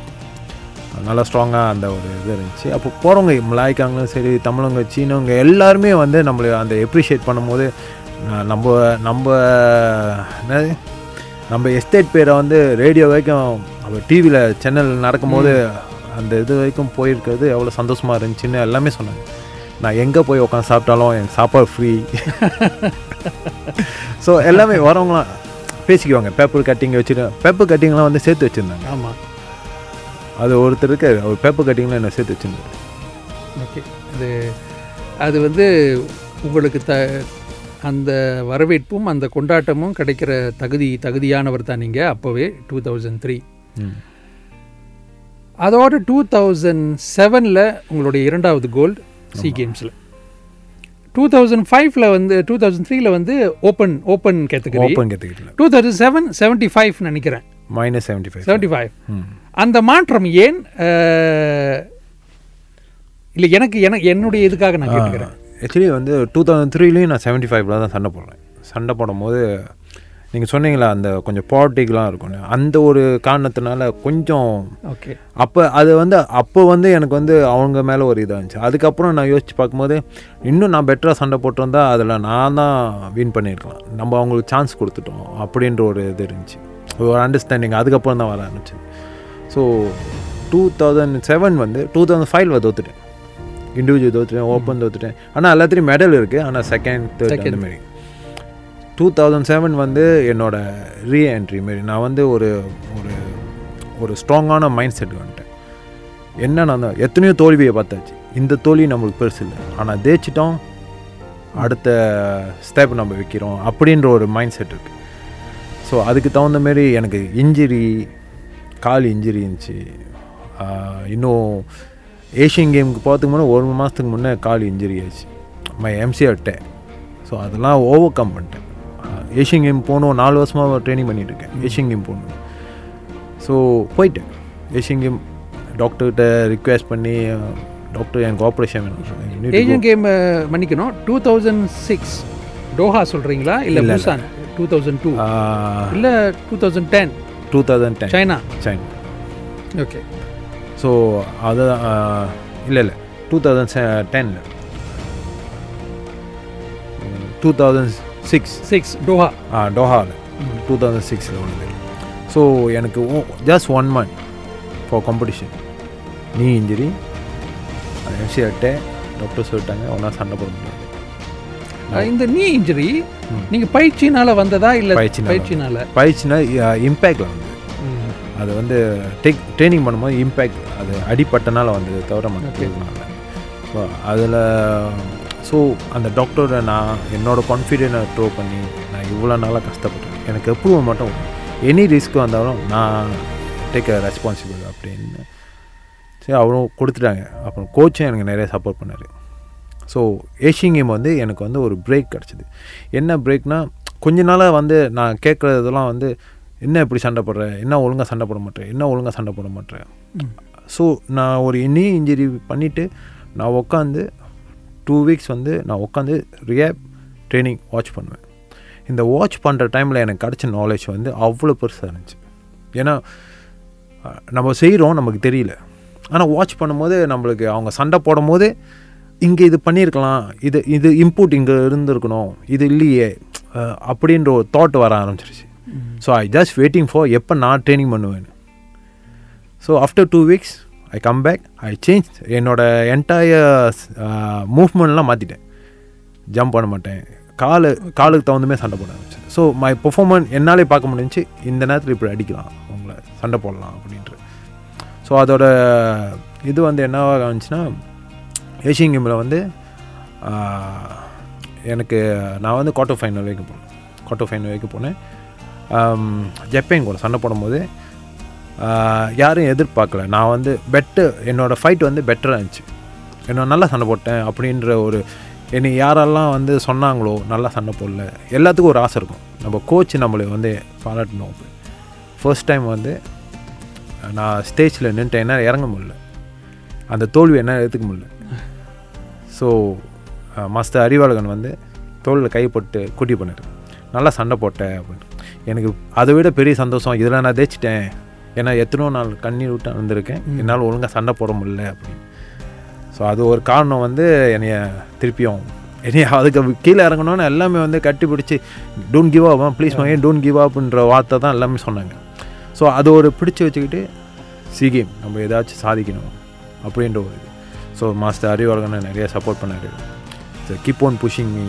நல்லா ஸ்ட்ராங்காக அந்த ஒரு இது இருந்துச்சு. அப்போ போகிறவங்க மலாய்க்காங்களும் சரி தமிழவங்க சீனவங்க எல்லாருமே வந்து நம்மளை அந்த எப்ரிஷியேட் பண்ணும்போது நம்ம நம்ம நம்ம எஸ்டேட் பேரை வந்து ரேடியோ வரைக்கும் அப்போ டிவியில் சேனல் நடக்கும்போது அந்த இது வரைக்கும் போயிருக்கிறது எவ்வளோ சந்தோஷமாக இருந்துச்சுன்னு எல்லாமே சொன்னாங்க. நான் எங்கே போய் உட்காந்து சாப்பிட்டாலும் எனக்கு சாப்பாடு ஃப்ரீ ஸோ எல்லாமே வரவங்களாம் பேசிக்குவாங்க. பேப்பர் கட்டிங் வச்சுட்டு பேப்பர் கட்டிங்லாம் வந்து சேர்த்து வச்சுருந்தாங்க. ஆமாம் அது ஒருத்தருக்கு அவர் பேப்பர் கட்டிங்லாம் என்ன சேர்த்து வச்சுருந்தாரு ஓகே அது அது வந்து உங்களுக்கு த அந்த வரவேற்பும் அந்த கொண்டாட்டமும் கிடைக்கிற தகுதி தகுதியானவர் தான் நீங்கள் அப்போவே டூ தௌசண்ட் த்ரீ அதோட டூ தௌசண்ட் செவனில் உங்களுடைய இரண்டாவது கோல்டு சி கேம்ஸில் டூ தௌசண்ட் ஃபைவ்ல வந்து டூ தௌசண்ட் த்ரீல வந்து open open category open கற்றுக்கிட்டல two thousand seven seventy five நினைக்கிறேன். Minus seventy five seventy five அந்த மாற்றம் ஏன் இல்லை எனக்கு எனக்கு என்னுடைய இதுக்காக நான் கேட்டுக்கிறேன். ஆக்சுவலி வந்து டூ தௌசண்ட் த்ரீலேயும் நான் செவன்ட்டி ஃபைவ்ல தான் சண்டை போடுறேன். சண்டை போடும்போது நீங்கள் சொன்னீங்களா அந்த கொஞ்சம் பாலிட்டிக்லாம் இருக்கும்னு. அந்த ஒரு காரணத்தினால கொஞ்சம் ஓகே அப்போ அது வந்து அப்போ வந்து எனக்கு வந்து அவங்க மேலே ஒரு இதாக இருந்துச்சு. அதுக்கப்புறம் நான் யோசிச்சு பார்க்கும்போது இன்னும் நான் பெட்டராக சண்டை போட்டிருந்தா அதில் நான் தான் வின் பண்ணியிருக்கலாம். நம்ம அவங்களுக்கு சான்ஸ் கொடுத்துட்டோம் அப்படின்ற ஒரு இது இருந்துச்சு. ஒரு அண்டர்ஸ்டாண்டிங் அதுக்கப்புறம் தான் வர ஆரம்பிச்சு ஸோ டூ தௌசண்ட் செவன் வந்து டூ தௌசண்ட் ஃபைவ்ல தோத்துட்டேன். Individual தோத்துட்டேன் open தோத்துட்டேன். ஆனால் எல்லாத்துலேயும் மெடல் இருக்குது ஆனால் செகண்ட் தேர்ட் Second. அந்த மாதிரி. டூ தௌசண்ட் செவன் வந்து என்னோடய ரீஎன்ட்ரி மாரி. நான் வந்து ஒரு ஒரு ஒரு ஸ்ட்ராங்கான மைண்ட் செட் வந்துட்டேன். என்ன அந்த எத்தனையோ தோல்வியை பார்த்தாச்சு. இந்த தோல்வி நம்மளுக்கு பெருசு இல்லை. ஆனால் ஜெயிச்சிட்டோம். அடுத்த ஸ்டெப் நம்ம வைக்கிறோம் அப்படின்ற ஒரு மைண்ட் செட் இருக்குது ஸோ அதுக்கு தகுந்த மாரி எனக்கு இன்ஜுரி கால் இன்ஜுரி இருந்துச்சு. இன்னும் ஏஷியன் கேமுக்கு போகிறதுக்கு முன்னே ஒரு மாதத்துக்கு முன்னே கால் இன்ஜுரி ஆச்சு. மை எம்சிஆர்ட்டேன் ஸோ அதெல்லாம் ஓவர் கம் பண்ணிட்டேன். ஏஷியன் கேம் போகணும் நாலு வருஷமாக ட்ரைனிங் பண்ணிட்டு இருக்கேன் ஏஷியன் கேம் போகணும். ஸோ போயிட்டேன். ஏஷியன் கேம் டாக்டர்கிட்ட ரிக்வெஸ்ட் பண்ணி டாக்டர் எனக்கு ஆப்ரேஷன் வேணும். ஏஜியன் கேம் மன்னிக்கணும். டூ தௌசண்ட் சிக்ஸ் டோஹா சொல்கிறீங்களா இல்லை. புசான் டூ தௌசண்ட் டூ இல்லை two thousand ten two thousand ten China? China. Okay. So அது இல்லை இல்லை. டூ தௌசண்ட் டெனில் two thousand six six Doha டோஹாவில் two thousand சிக்ஸில் உள்ளது ஸோ எனக்கு just one month for competition knee injury MC அட்டை doctor சொல்லிட்டாங்க ஒன்றா சண்டை போட முடியாது. இந்த நீ இன்ஜுரி நீங்கள் பயிற்சினால வந்ததா இல்லை பயிற்சினால. பயிற்சினால பயிற்சினா இம்பேக்டில் வந்து அது வந்து டெக் ட்ரைனிங் பண்ணும்போது இம்பேக்ட் அது அடிப்பட்டனால வந்தது தவிர ஸோ அதில் ஸோ அந்த டாக்டரை நான் என்னோட கான்ஃபிடென்ட்டை ட்ரோ பண்ணி நான் இவ்வளோ நாளாக கஷ்டப்பட்டேன். எனக்கு அப்ரூவல் மட்டும் எனி ரிஸ்க் வந்தாலும் நான் டேக் அ ரெஸ்பான்சிபிள் அப்படின்னு சரி அவரும் கொடுத்துட்டாங்க. அப்புறம் கோச்சும் எனக்கு நிறைய சப்போர்ட் பண்ணார். ஸோ ஏஷியன் கேம் வந்து எனக்கு வந்து ஒரு பிரேக் கிடச்சிது. என்ன பிரேக்னா கொஞ்ச நாளாக வந்து நான் கேட்குறதெல்லாம் வந்து என்ன இப்படி சண்டை போடுற? என்ன ஒழுங்காக சண்டை போட மாட்டேன் என்ன ஒழுங்காக சண்டை போட மாட்டேன் ஸோ நான் ஒரு இன்னி இன்ஜுரி பண்ணிவிட்டு நான் உட்காந்து டூ வீக்ஸ் வந்து நான் உட்காந்து ரியாப் ட்ரைனிங் வாட்ச் பண்ணுவேன். இந்த வாட்ச் பண்ணுற டைமில் எனக்கு கிடச்ச நாலேஜ் வந்து அவ்வளோ பெருசாக இருந்துச்சு. ஏன்னா நம்ம செய்கிறோம் நமக்கு தெரியல. ஆனால் வாட்ச் பண்ணும்போது நம்மளுக்கு அவங்க சண்டை போடும்போது இங்கே இது பண்ணியிருக்கலாம் இது இது இன்புட் இங்கே இருந்திருக்கணும் இது இல்லையே அப்படின்ற ஒரு தாட் வர ஆரம்பிச்சிருச்சு. So I just waiting for எப்போ நான் ட்ரைனிங் பண்ணுவேன் so after two weeks I come back I change என்னோட என்டையர் மூவ்மெண்ட்லாம் மாற்றிட்டேன் ஜம்ப் பண்ண மாட்டேன். காலு காலுக்கு தகுந்த மாதிரி சண்டை போட ஆரம்பிச்சேன். ஸோ மை பெர்ஃபார்மன்ஸ் என்னாலே பார்க்க முடிஞ்சுச்சு இந்த நேரத்தில் இப்படி அடிக்கலாம் உங்களை சண்டை போடலாம் அப்படின்ட்டு. ஸோ அதோட இது வந்து என்னவாக ஆச்சுன்னா ஏஷியன் கேமில் வந்து uh, எனக்கு நான் வந்து குவார்ட்டர் ஃபைனல் வரைக்கும் போனேன். குவார்ட்டர் ஃபைனல் வரைக்கும் போனேன். Um, ஆம், ஜப்பான் கூட சண்டை போடும்போது யாரும் எதிர்பார்க்கல. நான் வந்து பெட்டு என்னோடய ஃபைட் வந்து பெட்டராக இருந்துச்சு. என்ன நல்லா சண்டை போட்டேன் அப்படின்ற ஒரு என்னை யாரெல்லாம் வந்து சொன்னாங்களோ நல்லா சண்டை போடல. எல்லாத்துக்கும் ஒரு ஆசை இருக்கும். நம்ம கோச் நம்மளை வந்து பாராட்டணும் ஃபர்ஸ்ட் டைம் வந்து நான் ஸ்டேஜில் நின்றுட்டேன் என்ன இறங்க முடியல. அந்த தோல்வி என்ன எடுத்துக்க முடியல. ஸோ மாஸ்டர் அறிவாளகன் வந்து தோளில் கைப்பட்டு கூட்டி பண்ணார் நல்லா சண்டை போட்டேன் அப்படின்னு. எனக்கு அதை விட பெரிய சந்தோஷம் இதில் நான் தேய்ச்சிட்டேன் ஏன்னா எத்தனோ நாள் கண்ணீர் விட்டு வந்திருக்கேன் என்னால் ஒழுங்காக சண்டை போட முடியல அப்படின்னு. ஸோ அது ஒரு காரணம் வந்து என்னைய திருப்பியும் என்னைய அதுக்கு கீழே இறங்கணும்னு எல்லாமே வந்து கட்டி பிடிச்சி டோன்ட் கிவ் அப் ப்ளீஸ் மகன் டோன்ட் கிவ் அப்ன்ற வார்த்தை தான் எல்லாமே சொன்னாங்க. ஸோ அது ஒரு பிடிச்சி வச்சுக்கிட்டு சி கேம் நம்ம ஏதாச்சும் சாதிக்கணும் அப்படின்ற ஒரு இது. ஸோ மாஸ்டர் அறிவாளகனை நிறைய சப்போர்ட் பண்ணார். So keep on pushing me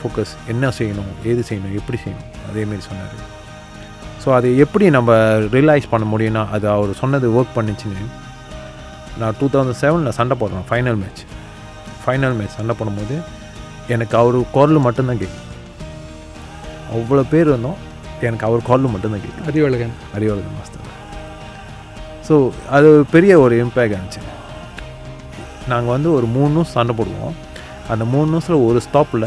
focus என்ன செய்யணும் ஏது செய்யணும் எப்படி செய்யணும் அதேமாரி சொன்னார். ஸோ அது எப்படி நம்ம ரியலைஸ் பண்ண முடியும்னா அது அவர் சொன்னது ஒர்க் பண்ணுச்சுன்னு. நான் டூ தௌசண்ட் செவனில் சண்டை போடுறேன் ஃபைனல் மேட்ச் ஃபைனல் மேட்ச் சண்டை போடும்போது எனக்கு அவர் குரல் மட்டும்தான் கேட்கும் அவ்வளோ பேர் இருந்தோம் எனக்கு அவர் குரல் மட்டும்தான் கேட்கும் அறிவழகன். அறிவாளர் மாஸ்டர் ஸோ அது பெரிய ஒரு இம்பேக்ட் இருந்துச்சு நாங்கள் வந்து ஒரு மூணு நிமிஷம் சண்டை போடுவோம். அந்த மூணு நிமிஷத்தில் ஒரு ஸ்டாப்பில்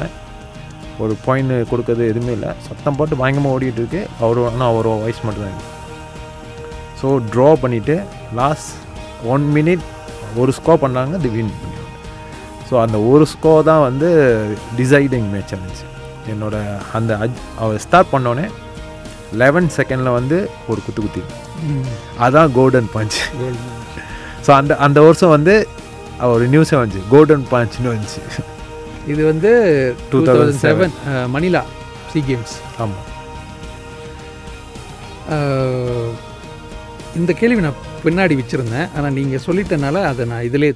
ஒரு பாயிண்ட் கொடுக்கறது எதுவுமே இல்லை. சத்தம் போட்டு பயங்கரமாக ஓடிட்டு இருக்கு. அவர் ஆனால் அவர் வயசு மட்டும்தான் ஸோ ட்ரா பண்ணிவிட்டு லாஸ்ட் ஒன் மினிட் ஒரு ஸ்கோர் பண்ணாங்க தி வின் பண்ணிடுவாங்க ஸோ அந்த ஒரு ஸ்கோர் தான் வந்து டிசைடிங் மேட்ச் இருந்துச்சு. என்னோட அந்த அஜ் அவர் ஸ்டார்ட் பண்ணோடனே லெவன் செகண்டில் வந்து ஒரு குத்து குத்தி. அதான் கோல்டன் பஞ்ச் ஸோ அந்த அந்த வருஷம் வந்து ஒரு நியூஸே வந்துச்சு. கோல்டன் பஞ்ச்னு வந்துச்சு. இது வந்து two 2007. Thousand seven Manila SEA games ஆமாம் இந்த கேள்வி நான் பின்னாடி வச்சுருந்தேன். ஆனால் நீங்கள் சொல்லிட்டனால அதை நான் இதிலே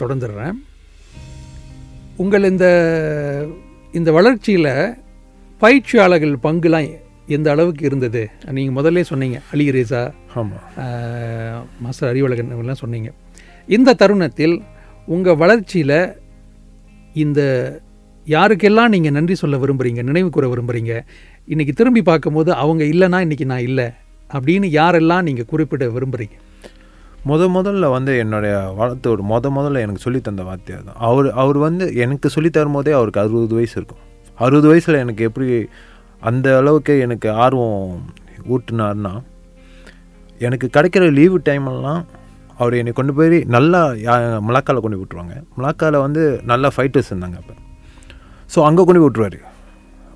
தொடர்ந்துடுறேன். உங்கள் இந்த இந்த வளர்ச்சியில் பயிற்சியாளர்கள் பங்குலாம் எந்த அளவுக்கு இருந்தது? நீங்கள் முதல்ல சொன்னீங்க அலி ரேசா ஆமாம் மாஸ்டர் அறிவழகன் சொன்னீங்க. இந்த தருணத்தில் உங்கள் வளர்ச்சியில் இந்த யாருக்கெல்லாம் நீங்கள் நன்றி சொல்ல விரும்புகிறீங்க நினைவு கூற விரும்புகிறீங்க இன்றைக்கி திரும்பி பார்க்கும்போது அவங்க இல்லைன்னா இன்றைக்கி நான் இல்லை அப்படின்னு யாரெல்லாம் நீங்கள் குறிப்பிட விரும்புகிறீங்க முத முதல்ல வந்து என்னுடைய வளர்த்தோடு முத முதல்ல எனக்கு சொல்லி தந்த வார்த்தையாக தான் அவர் அவர் வந்து எனக்கு சொல்லி தரும்போதே அவருக்கு அறுபது வயசு இருக்கும். அறுபது வயசில் எனக்கு எப்படி அந்த அளவுக்கு எனக்கு ஆர்வம் ஊட்டினார்னா எனக்கு கிடைக்கிற லீவு டைமெல்லாம் அவர் என்னை கொண்டு போய் நல்லா யா- மலாக்கால கொண்டு போய் விட்ருவாங்க மலாக்கால வந்து நல்ல ஃபைட்டர்ஸ் இருந்தாங்க அப்போ. ஸோ அங்கே கொண்டு போய் விட்ருவாரு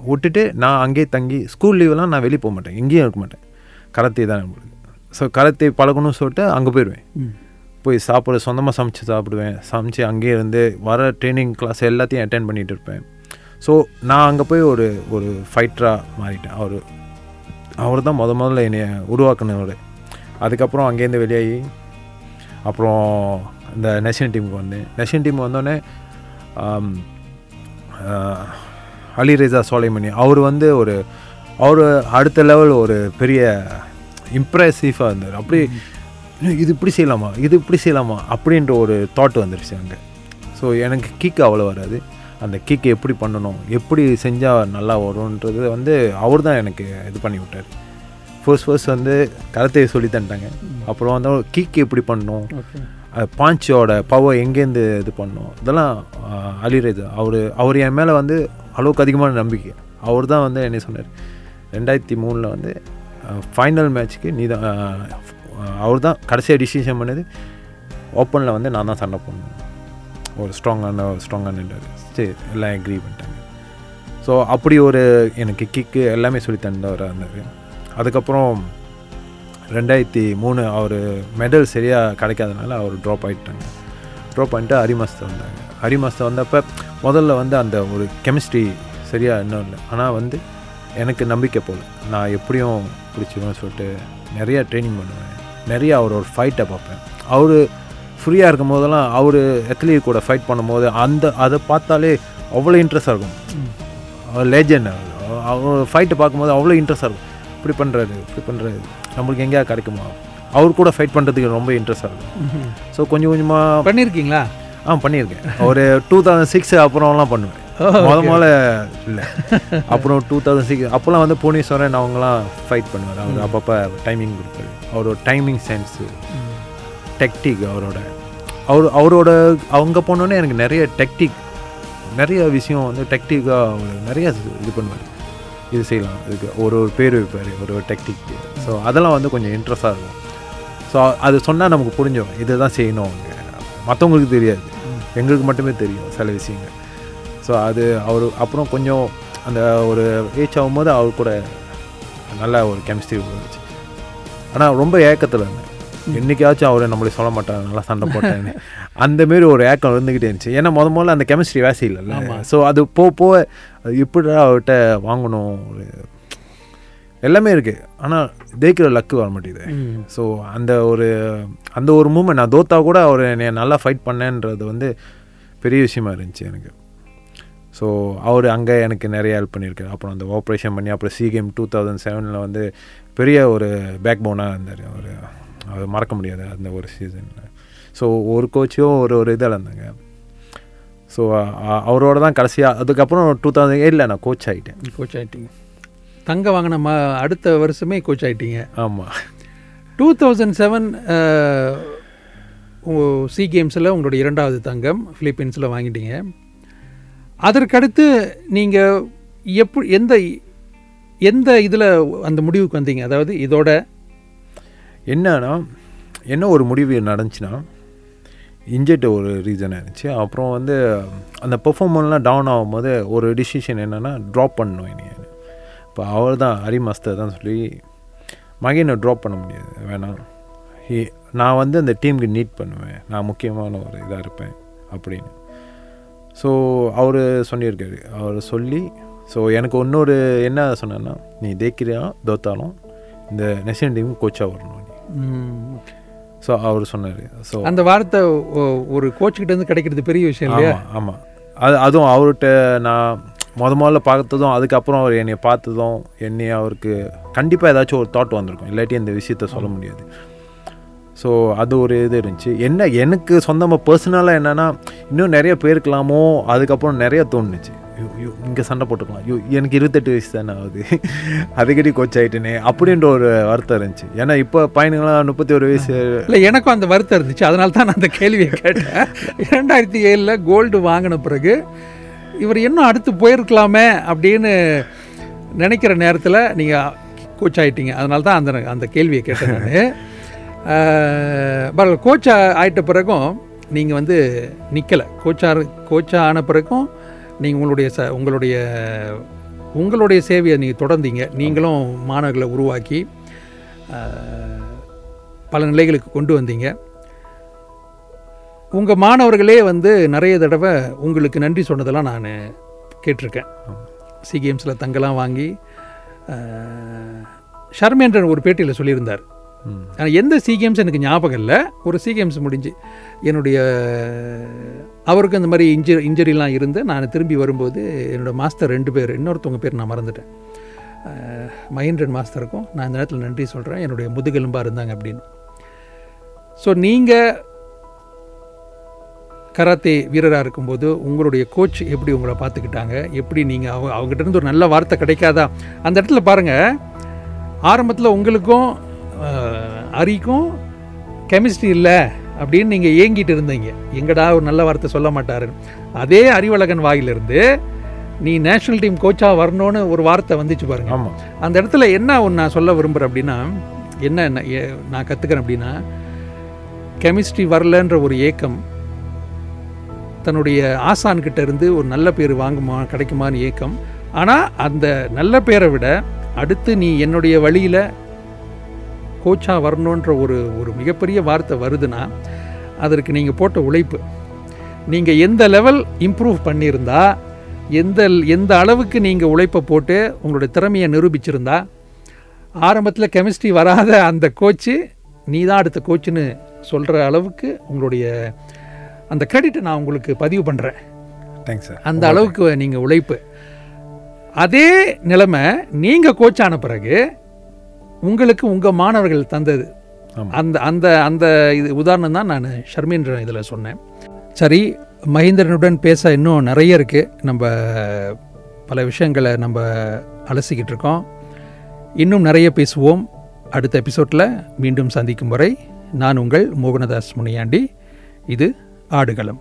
விட்டுட்டு நான் அங்கேயே தங்கி ஸ்கூல் லீவெல்லாம் நான் வெளியே போக மாட்டேன். எங்கேயும் இருக்க மாட்டேன். கராத்தே தான் நம்மளுக்கு ஸோ கராத்தே பழகணும்னு சொல்லிட்டு அங்கே போயிடுவேன் போய் சாப்பிட சொந்தமாக சமைச்சு சாப்பிடுவேன். சமைச்சு அங்கேயே இருந்து வர ட்ரைனிங் கிளாஸ் எல்லாத்தையும் அட்டென்ட் பண்ணிட்டு இருப்பேன். ஸோ நான் அங்கே போய் ஒரு ஒரு ஃபைட்டராக மாறிட்டேன். அவர் அவர் தான் முத முதல்ல என்னை உருவாக்குனவர். அதுக்கப்புறம் அங்கேருந்து வெளியாகி அப்புறம் இந்த நேஷனல் டீமுக்கு வந்தேன். நேஷனல் டீம் வந்தோடனே அலி ரேசா சோலைமணி அவர் வந்து ஒரு அவர் அடுத்த லெவல் ஒரு பெரிய இம்ப்ரெசிவாக இருந்தார். அப்படி "ஏய், இது இப்படி செய்யலாமா? இது இப்படி செய்யலாமா? அப்படின்ற ஒரு தாட் வந்துருச்சு அங்கே. ஸோ எனக்கு கிக் அவ்வளோ வராது. அந்த கிக் எப்படி பண்ணணும்? எப்படி செஞ்சால் நல்லா வரும்ன்றது வந்து அவர் தான் எனக்கு இது பண்ணி விட்டார். ஃபர்ஸ்ட் ஃபர்ஸ்ட் வந்து கரத்தையை சொல்லி தந்துட்டாங்க. அப்புறம் வந்து கிக் எப்படி பண்ணணும் ஓகே. பாஞ்சோட பவர் எங்கேருந்து இது பண்ணணும் இதெல்லாம் அழிறது அவர் அவர் என் மேலே வந்து அளவுக்கு அதிகமான நம்பிக்கை. அவர் தான் வந்து என்ன சொன்னார்? ரெண்டாயிரத்தி மூணில் வந்து ஃபைனல் மேட்ச்க்கு நீ தான் அவர் தான் கடைசியாக டிசிஷன் பண்ணது ஓப்பனில் வந்து நான் தான் சண்டை போடணும். ஒரு ஸ்ட்ராங்கான ஸ்ட்ராங்கான நின்றார். சரி எல்லாம் எக்ரி பண்ணிட்டாங்க. ஸோ அப்படி ஒரு எனக்கு கிக்கு எல்லாமே சொல்லி தந்தவராக இருந்தார். அதுக்கப்புறம் ரெண்டாயிரத்தி மூணு அவர் மெடல் சரியாக கிடைக்காதனால அவர் ட்ராப் ஆகிட்டாங்க ட்ராப் பண்ணிட்டு ஹரிமாஸ்தர் வந்தாங்க. ஹரிமாஸ்தர் வந்தப்போ முதல்ல வந்து அந்த ஒரு கெமிஸ்ட்ரி சரியாக இன்னும் இல்லை. ஆனால் வந்து எனக்கு நம்பிக்கை போல. நான் எப்படியும் பிடிச்சிருவேன்னு சொல்லிட்டு நிறையா ட்ரைனிங் பண்ணுவேன். நிறைய அவரோட ஃபைட்டை பார்ப்பேன். அவர் ஃப்ரீயாக இருக்கும் போதெல்லாம் அவர் எத்லீட் கூட ஃபைட் பண்ணும்போது அந்த அதை பார்த்தாலே அவ்வளோ இன்ட்ரெஸ்டாக இருக்கும். அவர் லேஜண்ட் அவர் ஃபைட்டை பார்க்கும்போது அவ்வளோ இன்ட்ரெஸ்டாக இருக்கும். இப்படி பண்ணுறாரு இப்படி பண்ணுறாரு நம்மளுக்கு எங்கேயா கிடைக்குமா? அவர் கூட ஃபைட் பண்ணுறதுக்கு ரொம்ப இன்ட்ரெஸ்டாக இருக்கும். ஸோ கொஞ்சம் கொஞ்சமாக பண்ணியிருக்கீங்களா ஆ பண்ணியிருக்கேன். ஒரு டூ தௌசண்ட் சிக்ஸ் அப்புறம்லாம் பண்ணுவேன். முத முதல்ல இல்லை. அப்புறம் டூ தௌசண்ட் சிக்ஸ் அப்போல்லாம் வந்து புவனேஸ்வரன் அவங்களாம் ஃபைட் பண்ணுவார். அவர் அப்பப்போ டைமிங் கொடுப்பாரு. அவரோட டைமிங் சென்ஸு டெக்டிக் அவரோட. அவர் அவரோட அவங்க போனோடனே எனக்கு நிறைய டெக்டிக் நிறைய விஷயம் வந்து டெக்டிக்காக அவர் நிறைய இது பண்ணுவார். இது செய்யலாம். இதுக்கு ஒரு ஒரு பேர் வைப்பார் ஒரு ஒரு டெக்டிக் ஸோ அதெல்லாம் வந்து கொஞ்சம் இன்ட்ரெஸ்டாக இருக்கும். ஸோ அது சொன்னால் நமக்கு புரிஞ்சிடும் இதை தான் செய்யணும் அவங்க மற்றவங்களுக்கு தெரியாது. எங்களுக்கு மட்டுமே தெரியும் சில விஷயங்கள். ஸோ அது அவர் அப்புறம் கொஞ்சம் அந்த ஒரு ஏஜ் ஆகும்போது அவர் கூட நல்ல ஒரு கெமிஸ்ட்ரி இருந்துச்சு ஆனால் ரொம்ப ஏக்கத்தில் இருந்தேன். என்னைக்காச்சும் அவர் நம்மளை சொல்ல மாட்டாங்க நல்லா சண்டை போட்டேன்னு. அந்த மாரி ஒரு ஏக்கம் இருந்துக்கிட்டே இருந்துச்சு. ஏன்னா முத முதல்ல அந்த கெமிஸ்ட்ரி வேசி இல்லைல்ல ஸோ அது போக போக அது எப்படிடா அவர்கிட்ட வாங்கணும்? எல்லாமே இருக்குது ஆனால் ஜெயிக்கிற லக்கு வர மாட்டேங்குது. ஸோ அந்த ஒரு அந்த ஒரு மூமெண்ட் நான் தோத்தா கூட அவர் என்னை நல்லா ஃபைட் பண்ணேன்றது வந்து பெரிய விஷயமா இருந்துச்சு எனக்கு. ஸோ அவர் அங்கே எனக்கு நிறைய ஹெல்ப் பண்ணியிருக்காரு. அப்புறம் அந்த ஆப்ரேஷன் பண்ணி அப்புறம் சி கேம் டூ தௌசண்ட் செவனில் வந்து பெரிய ஒரு பேக் போனாக இருந்தார். அவர் அவர் மறக்க முடியாது அந்த ஒரு சீசனில் ஸோ ஒரு கோச்சும் ஒரு ஒரு இதில் இருந்தாங்க. ஸோ அவரோட தான் கடைசியாக அதுக்கப்புறம் டூ தௌசண்ட் எயிட்டில் நான் கோச் ஆகிட்டேன் கோச் ஆயிட்டீங்க. தங்க வாங்கின மா அடுத்த வருஷமே கோச் ஆயிட்டீங்க. ஆமாம் டூ தௌசண்ட் செவன் சி கேம்ஸில் உங்களோட இரண்டாவது தங்கம் ஃபிலிப்பீன்ஸில் வாங்கிட்டீங்க. அதற்கடுத்து நீங்கள் எப்படி எந்த எந்த இதில் அந்த முடிவுக்கு வந்தீங்க? அதாவது இதோட என்னன்னா என்ன ஒரு முடிவு நடந்துச்சுன்னா இன்ஜெட் ஒரு ரீசனாக இருந்துச்சு அப்புறம் வந்து அந்த பெர்ஃபார்மன்ஸ்லாம் டவுன் ஆகும்போது ஒரு டிசிஷன் என்னென்னா ட்ராப் பண்ணணும் இனி இப்போ அவர் தான் ஹரி மாஸ்டர் தான் சொல்லி மகனை ட்ராப் பண்ண முடியாது. வேணாம் ஹி நான் வந்து அந்த டீமுக்கு நீட் பண்ணுவேன். நான் முக்கியமான ஒரு இதாக இருப்பேன் அப்படின்னு. ஸோ அவர் சொல்லியிருக்காரு. அவர் சொல்லி ஸோ எனக்கு இன்னொரு என்ன சொன்னேன்னா நீ தேக்கிறியா தோத்தாலும் இந்த நேஷனல் டீமுக்கு கோச்சாக வரணும் நீ. ஓகே ஸோ அவர் சொன்னார். ஸோ அந்த வார்த்தை ஒரு கோச் கிட்ட இருந்து கிடைக்கிறது பெரிய விஷயம் இல்லையா? ஆமாம் அது அதுவும் அவர்கிட்ட நான் முத முதல்ல பார்த்ததும் அதுக்கப்புறம் அவர் என்னை பார்த்ததும் என்னை அவருக்கு கண்டிப்பாக ஏதாச்சும் ஒரு தாட் வந்திருக்கும். இல்லாட்டி இந்த விஷயத்த சொல்ல முடியாது. ஸோ அது ஒரு இது இருந்துச்சு. என்ன எனக்கு சொந்தமாக பர்சனலாக என்னென்னா இன்னும் நிறைய போயிருக்கலாமோ அதுக்கப்புறம் நிறைய தோணுச்சு. ஐயோ இங்கே சண்டை போட்டுக்கலாம். ஐயோ எனக்கு இருபத்தெட்டு வயசு தானே ஆகுது. அதுக்கடி கோச் ஆகிட்டேனே அப்படின்ற ஒரு வருத்தம் இருந்துச்சு. ஏன்னா இப்போ பையனுங்களாம் முப்பத்தி ஒரு வயசு. இல்லை எனக்கும் அந்த வருத்தம் இருந்துச்சு. அதனால தான் நான் அந்த கேள்வியை கேட்டேன். இரண்டாயிரத்தி ஏழில் கோல்டு வாங்கின பிறகு இவர் இன்னும் அடுத்து போயிருக்கலாமே அப்படின்னு நினைக்கிற நேரத்தில் நீங்கள் கோச் ஆகிட்டீங்க அதனால தான் அந்த அந்த கேள்வியை கேட்டேன் நான். கோச் ஆயிட்ட பிறகும் நீங்கள் வந்து நிற்கலை கோச்சாக கோச்சாக ஆன பிறகும் நீங்கள் உங்களுடைய ச உங்களுடைய உங்களுடைய சேவையை நீங்கள் தொடர்ந்தீங்க. நீங்களும் மாணவர்களை உருவாக்கி பல நிலைகளுக்கு கொண்டு வந்தீங்க. உங்கள் மாணவர்களே வந்து நிறைய தடவை உங்களுக்கு நன்றி சொன்னதெல்லாம் நான் கேட்டிருக்கேன். சி கேம்ஸில் தங்கலாம் வாங்கி ஷர்மேந்திரன் ஒரு பேட்டியில் சொல்லியிருந்தார். ஆனால் எந்த சி கேம்ஸ் எனக்கு ஞாபகம் இல்லை. ஒரு சி கேம்ஸ் முடிஞ்சு என்னுடைய அவருக்கு இந்த மாதிரி இன்ஜரி இன்ஜரிலாம் இருந்து நான் திரும்பி வரும்போது என்னோடய மாஸ்டர் ரெண்டு பேர் இன்னொருத்தவங்க பேர் நான் மறந்துட்டேன். மகேந்திரன் மாஸ்டருக்கும் நான் இந்த நேரத்தில் நன்றி சொல்கிறேன் என்னுடைய முதுகெலும்பாக இருந்தாங்க அப்படின்னு. ஸோ நீங்கள் கராத்தே வீரராக இருக்கும்போது உங்களுடைய கோச் எப்படி உங்களை பார்த்துக்கிட்டாங்க? எப்படி நீங்கள் அவங்க அவங்ககிட்ட இருந்து ஒரு நல்ல வார்த்தை கிடைக்காதா? அந்த இடத்துல பாருங்கள் ஆரம்பத்தில் உங்களுக்கும் அரிக்கும் கெமிஸ்ட்ரி இல்லை. அப்படின்னு நீங்கள் ஏங்கிட்டு இருந்தீங்க. எங்கடா ஒரு நல்ல வார்த்தை சொல்ல மாட்டாருன்னு அதே அறிவழகன் வாயிலிருந்து நீ நேஷனல் டீம் கோச்சாக வரணும்னு ஒரு வார்த்தை வந்துச்சு பாருங்க. அந்த இடத்துல என்ன ஒன்று நான் சொல்ல விரும்புகிறேன் அப்படின்னா என்ன நான் கற்றுக்கிறேன் அப்படின்னா கெமிஸ்ட்ரி வரலன்ற ஒரு ஏக்கம் தன்னுடைய ஆசான்கிட்ட இருந்து ஒரு நல்ல பேர் வாங்குமா கிடைக்குமான்னு ஏக்கம். ஆனால் அந்த நல்ல பேரை விட அடுத்து நீ என்னுடைய வழியில் கோச்சாக வரணுன்ற ஒரு ஒரு மிகப்பெரிய வார்த்தை வருதுன்னா அதற்கு நீங்கள் போட்ட உழைப்பு. நீங்கள் எந்த லெவல் இம்ப்ரூவ் பண்ணியிருந்தா எந்த எந்த அளவுக்கு நீங்கள் உழைப்பை போட்டு உங்களுடைய திறமையை நிரூபிச்சிருந்தா ஆரம்பத்தில் கெமிஸ்ட்ரி வராத அந்த கோச்சு நீ தான் அடுத்த கோச்சுன்னு சொல்கிற அளவுக்கு உங்களுடைய அந்த கிரெடிட்டை நான் உங்களுக்கு பதிவு பண்ணுறேன் தேங்க்ஸ் சார் அந்த அளவுக்கு நீங்கள் உழைப்பு. அதே நிலைமை நீங்கள் கோச் ஆன பிறகு உங்களுக்கு உங்கள் மாணவர்கள் தந்தது. அந்த அந்த அந்த இது உதாரணம் தான் நான் ஷர்மின்ற இதில் சொன்னேன். சரி மகேந்திரனுடன் பேச இன்னும் நிறைய இருக்குது நம்ம பல விஷயங்களை நம்ம அலசிக்கிட்டு இருக்கோம். இன்னும் நிறைய பேசுவோம். அடுத்த எபிசோடில் மீண்டும் சந்திக்கும் வரை நான் உங்கள் மோகனதாஸ் முனியாண்டி. இது ஆடுகளம்.